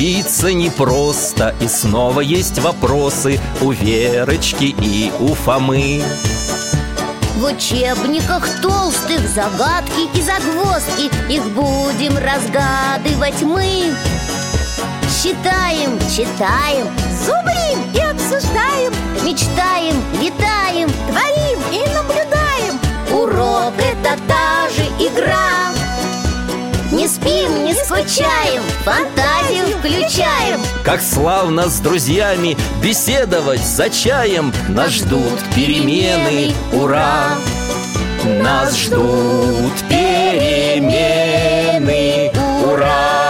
учиться непросто И снова есть вопросы у Верочки и у Фомы. В учебниках толстых загадки и загвоздки Их будем разгадывать мы. Считаем, читаем, зубрим и обсуждаем Мечтаем, летаем, творим и наблюдаем. Урок – это та же игра Не спим, не скучаем, фантазию включаем Как славно с друзьями беседовать за чаем Нас ждут перемены, ура! Нас ждут перемены, ура!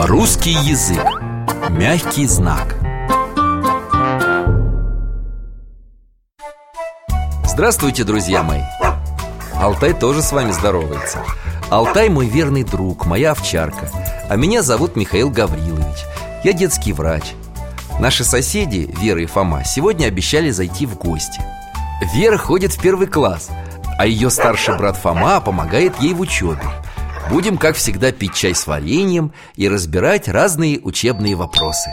Русский язык. Мягкий знак. Здравствуйте, друзья мои. Алтай тоже с вами здоровается. Алтай мой верный друг, моя овчарка. А меня зовут Михаил Гаврилович. Я детский врач. Наши соседи, Вера и Фома, сегодня обещали зайти в гости. Вера ходит в первый класс, а ее старший брат Фома помогает ей в учебе. Будем, как всегда, пить чай с вареньем и разбирать разные учебные вопросы.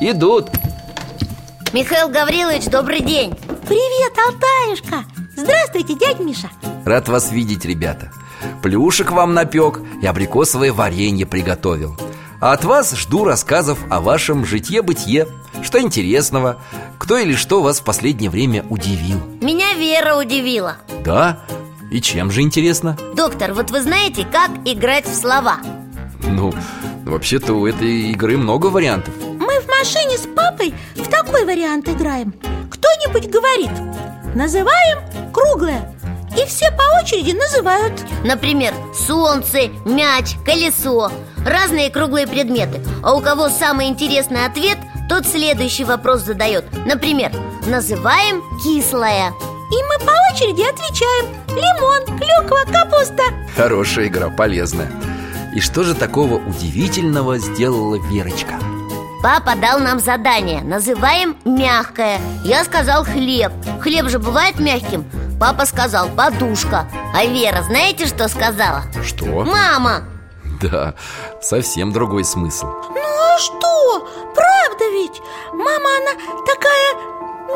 Идут! Михаил Гаврилович, добрый день Привет, Алтаюшка Здравствуйте, дядь Миша! Рад вас видеть, ребята. Плюшек вам напек и абрикосовое варенье приготовил. А от вас жду рассказов о вашем житье-бытие. Что интересного, кто или что вас в последнее время удивил? Меня Вера удивила. Да? И чем же интересно? Доктор, вот вы знаете, как играть в слова? Ну, вообще-то у этой игры много вариантов. Мы в машине с папой в такой вариант играем Кто-нибудь говорит. Называем круглое. И все по очереди называют. Например, солнце, мяч, колесо. Разные круглые предметы. А у кого самый интересный ответ, тот следующий вопрос задает. Например, называем кислое. И мы по очереди отвечаем. Лимон, клюква, капуста. Хорошая игра, полезная. И что же такого удивительного сделала Верочка? Папа дал нам задание. Называем мягкое Я сказал хлеб Хлеб же бывает мягким? Папа сказал подушка А Вера знаете, что сказала? Что? Мама Да, совсем другой смысл. Ну а что? Правда ведь? Мама, она такая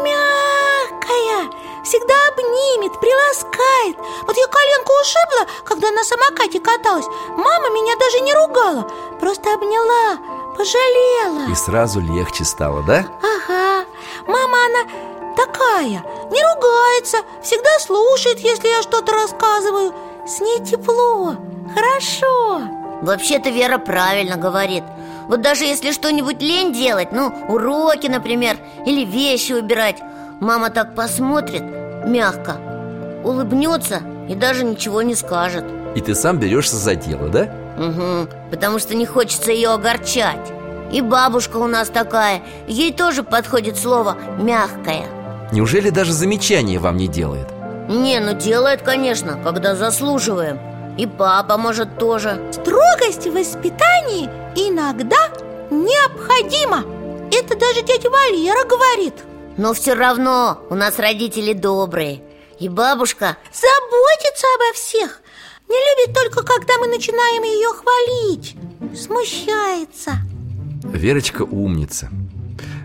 мягкая. Всегда обнимет, приласкает. Вот я коленку ушибла, когда на самокате каталась. Мама меня даже не ругала. Просто обняла, пожалела. И сразу легче стало, да? Ага, мама она такая, не ругается Всегда слушает, если я что-то рассказываю. С ней тепло, хорошо. Вообще-то Вера правильно говорит. Вот даже если что-нибудь лень делать Ну, уроки, например Или вещи убирать Мама так посмотрит, мягко Улыбнется и даже ничего не скажет. И ты сам берешься за дело, да? Угу, потому что не хочется ее огорчать. И бабушка у нас такая Ей тоже подходит слово «мягкое» Неужели даже замечания вам не делает? Не, ну делает, конечно, когда заслуживаем. И папа может тоже. Строгость в воспитании иногда необходима. Это даже дядя Валера говорит. Но все равно у нас родители добрые. И бабушка Заботится обо всех Не любит только, когда мы начинаем ее хвалить. Смущается. Верочка умница.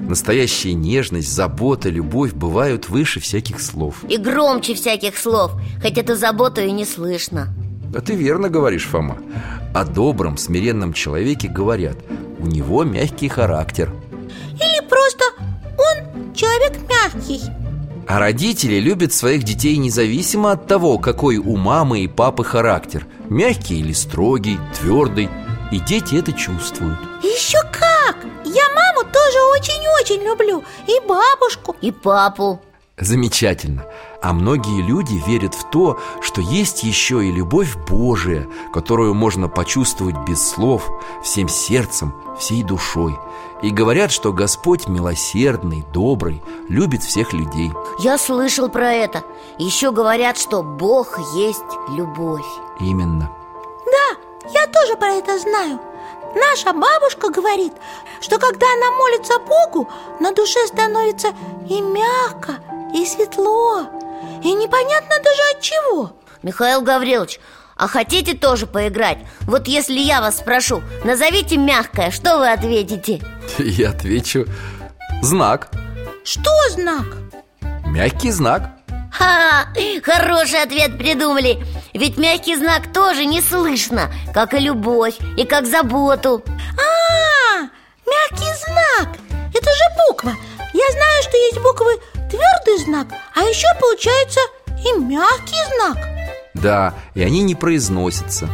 Настоящая нежность, забота, любовь бывают выше всяких слов. И громче всяких слов Хоть эту заботу и не слышно. А ты верно говоришь, Фома. О добром, смиренном человеке говорят. У него мягкий характер. Или просто он человек мягкий А родители любят своих детей независимо от того, какой у мамы и папы характер. Мягкий или строгий, твердый И дети это чувствуют. Еще как! Я маму тоже очень-очень люблю. И бабушку И папу Замечательно. А многие люди верят в то, что есть еще и любовь Божия, которую можно почувствовать без слов, всем сердцем, всей душой. И говорят, что Господь милосердный, добрый, любит всех людей. Я слышал про это Еще говорят, что Бог есть любовь Именно. Да, я тоже про это знаю Наша бабушка говорит, что когда она молится Богу На душе становится и мягко, и светло И непонятно даже от чего. Михаил Гаврилович, А хотите тоже поиграть? Вот если я вас спрошу, назовите мягкое, что вы ответите? Я отвечу знак Что знак? Мягкий знак. Ха, хороший ответ придумали. Ведь мягкий знак тоже не слышно Как и любовь, и как заботу. А, мягкий знак. Это же буква. Я знаю, что есть буквы знак А еще получается и мягкий знак. Да, и они не произносятся.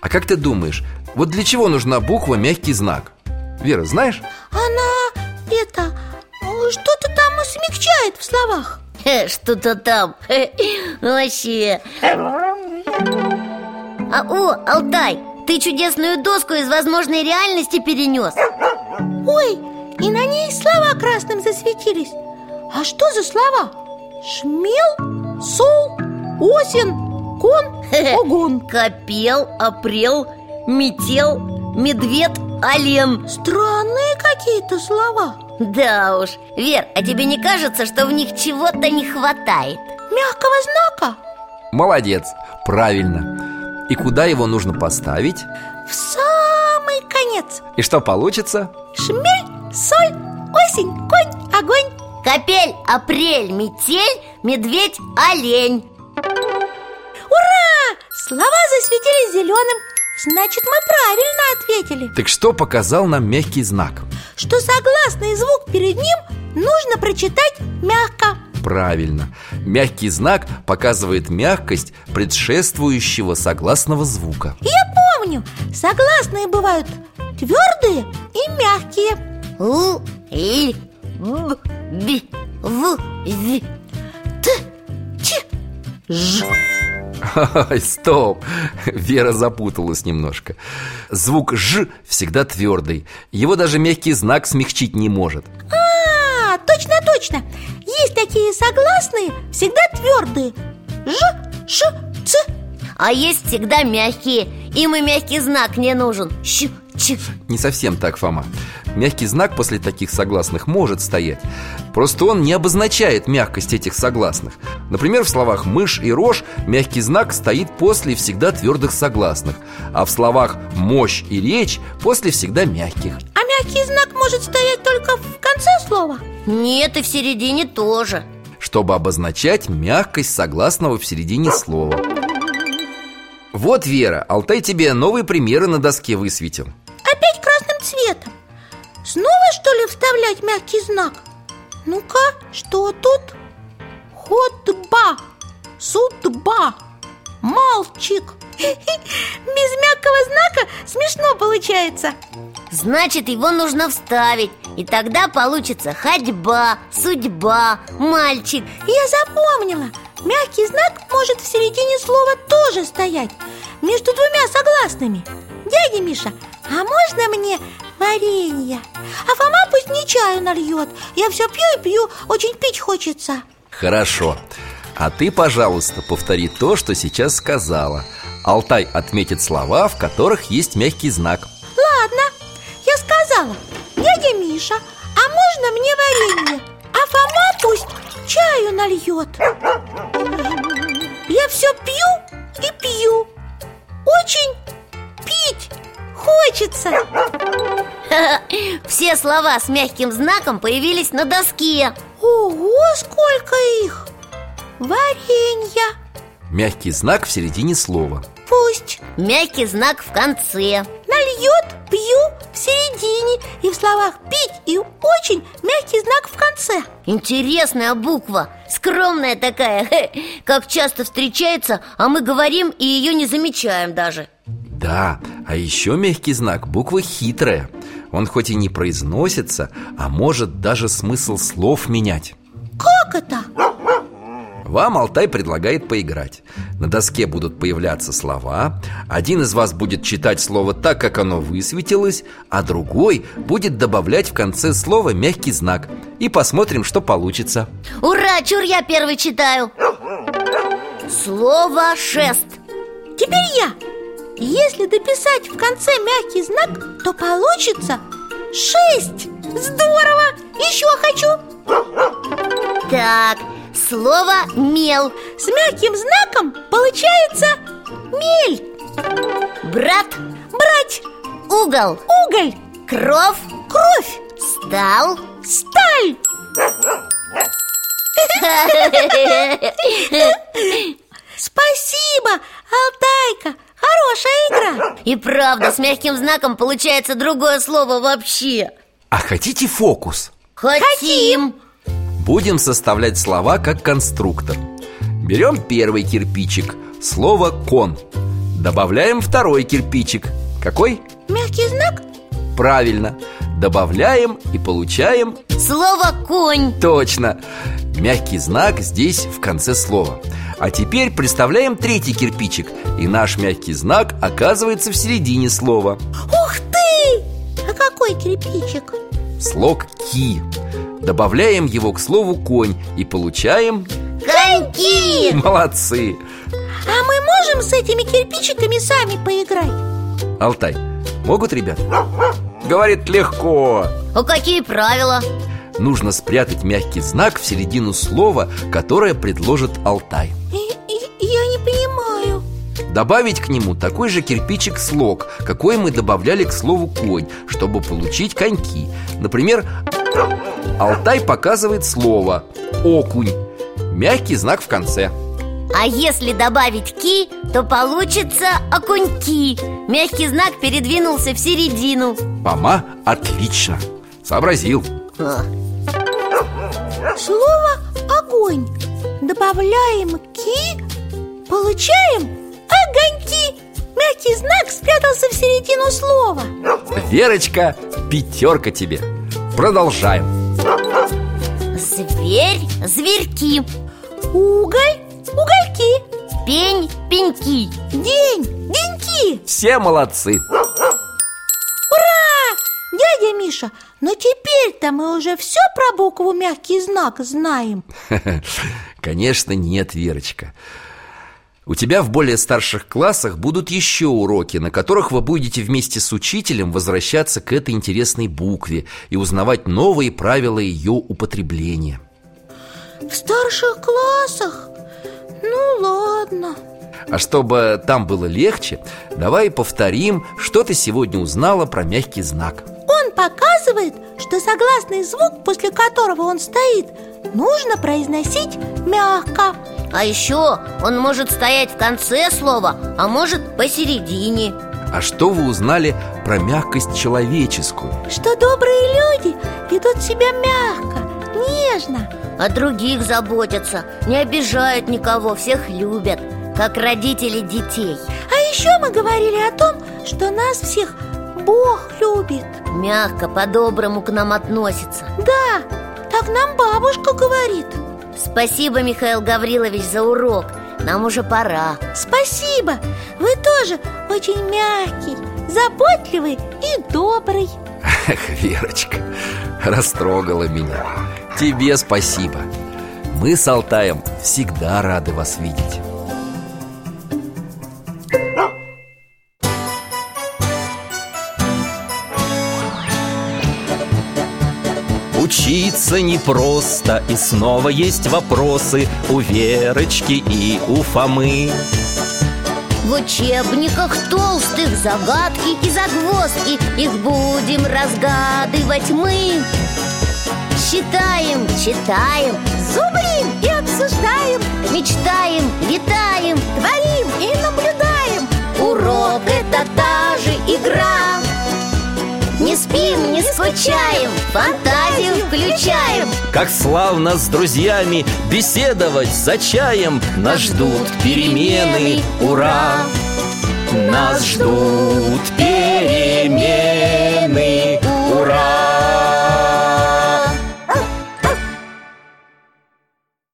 А как ты думаешь, вот для чего нужна буква мягкий знак? Вера, знаешь? Она, это, что-то там смягчает в словах. Хе, Что-то там. Вообще. А, О, Алтай, ты чудесную доску из возможной реальности перенес Ой, и на ней слова красным засветились А что за слова? Шмел, сол, осен, кон, огон Копел, апрел, метел, медведь, олен. Странные какие-то слова. Да уж, Вер, а тебе не кажется, что в них чего-то не хватает? Мягкого знака. Молодец, правильно. И куда его нужно поставить? в самый конец. И что получится? Шмель, соль, осень, конь, огонь Копель, апрель, метель, медведь, олень. Ура! Слова засветились зеленым. Значит, мы правильно ответили. Так что показал нам мягкий знак? Что согласный звук перед ним нужно прочитать мягко. Правильно. Мягкий знак показывает мягкость предшествующего согласного звука. Я помню, согласные бывают твердые и мягкие. У, И, Б, Би, В, Ви Т, Ч, Ж стоп! Вера запуталась немножко Звук «ж» всегда твердый Его даже мягкий знак смягчить не может А, точно, точно Есть такие согласные, всегда твердые Ж, Ш, Ц А есть всегда мягкие Им и мягкий знак не нужен Щ, Ч Не совсем так, Фома Мягкий знак после таких согласных может стоять. Просто он не обозначает мягкость этих согласных. Например, в словах «мышь» и «рожь» мягкий знак стоит после всегда твердых согласных А в словах «мощь» и «речь» после всегда мягких. А мягкий знак может стоять только в конце слова? Нет, и в середине тоже. Чтобы обозначать мягкость согласного в середине слова. Вот, Вера, Алтай тебе новые примеры на доске высветил Снова, что ли, вставлять мягкий знак? Ну-ка, что тут? Ходба, судьба, мальчик Без мягкого знака смешно получается. Значит, его нужно вставить И тогда получится ходьба, судьба, мальчик. Я запомнила. Мягкий знак может в середине слова тоже стоять Между двумя согласными. Дядя Миша, а можно мне варенье? А Фома пусть не чаю нальет. Я все пью и пью, очень пить хочется. Хорошо. А ты, пожалуйста, повтори то, что сейчас сказала. Алтай отметит слова, в которых есть мягкий знак. Ладно, я сказала Дядя Миша, а можно мне варенье? А Фома пусть чаю нальет. Я все пью и пью хочется. Все слова с мягким знаком появились на доске. Ого, сколько их! Варенья. Мягкий знак в середине слова. Пусть. Мягкий знак в конце. Нальет, пью в середине. И в словах пить и очень мягкий знак в конце. Интересная буква. Скромная такая. Как часто встречается, а мы говорим и ее не замечаем даже Да, а еще мягкий знак буква хитрая Он хоть и не произносится, а может даже смысл слов менять. Как это? Вам Алтай предлагает поиграть. На доске будут появляться слова. Один из вас будет читать слово так, как оно высветилось А другой будет добавлять в конце слова мягкий знак. И посмотрим, что получится. Ура, чур я первый читаю. Слово шест Теперь я Если дописать в конце мягкий знак, то получится шесть. Здорово! Еще хочу. Так, слово мел С мягким знаком получается мель Брат, Брать. Угол, уголь. Кров, Кровь. Стал. Сталь. Спасибо, Алтайка Хорошая игра. И правда, с мягким знаком получается другое слово вообще. А хотите фокус? Хотим. Будем составлять слова как конструктор. Берем первый кирпичик Слово «кон» Добавляем второй кирпичик. Какой? Мягкий знак? Правильно Добавляем и получаем Слово «конь» Точно Мягкий знак здесь в конце слова А теперь представляем третий кирпичик И наш мягкий знак оказывается в середине слова Ух ты! А какой кирпичик? Слог «ки» Добавляем его к слову «конь» И получаем... Коньки Молодцы! А мы можем с этими кирпичиками сами поиграть? Алтай, могут ребята? Говорит, легко. А какие правила? Нужно спрятать мягкий знак в середину слова, которое предложит Алтай. Я не понимаю. Добавить к нему такой же кирпичик слог, какой мы добавляли к слову «конь», чтобы получить коньки. Например, Алтай показывает слово «окунь» Мягкий знак в конце А если добавить «ки», то получится «окуньки» Мягкий знак передвинулся в середину. Мама, отлично. Сообразил. А, Слово «огонь» Добавляем «ки» Получаем «огоньки» Мягкий знак спрятался в середину слова. Верочка, пятерка тебе. Продолжаем. Зверь, зверьки. Уголь – Пень, пеньки. День – деньки. Все молодцы. Ура! Дядя Миша, но теперь-то мы уже все про букву «мягкий знак» знаем. Конечно, нет, Верочка. У тебя в более старших классах будут еще уроки На которых вы будете вместе с учителем возвращаться к этой интересной букве И узнавать новые правила ее употребления. В старших классах? Ну ладно. А чтобы там было легче, давай повторим, что ты сегодня узнала про мягкий знак. Он показывает, что согласный звук, после которого он стоит Нужно произносить мягко. А еще он может стоять в конце слова, а может посередине. А что вы узнали про мягкость человеческую? Что добрые люди ведут себя мягко, нежно. О других заботятся, не обижают никого, всех любят Как родители детей. А еще мы говорили о том, что нас всех Бог любит. Мягко, по-доброму к нам относится. Да, так нам бабушка говорит. Спасибо, Михаил Гаврилович, за урок. Нам уже пора. Спасибо, вы тоже очень мягкий, заботливый и добрый. Эх, Верочка, растрогала меня Тебе спасибо. Мы с Алтаем всегда рады вас видеть. Учиться непросто, и снова есть вопросы У Верочки и у Фомы. В учебниках толстых загадки и загвоздки Их будем разгадывать мы Считаем, читаем, Зубрим и обсуждаем, мечтаем, летаем творим и наблюдаем. Урок — это та же игра. Не спим, не скучаем, фантазию включаем. Как славно с друзьями беседовать за чаем. Нас ждут перемены, ура! Нас ждут перемены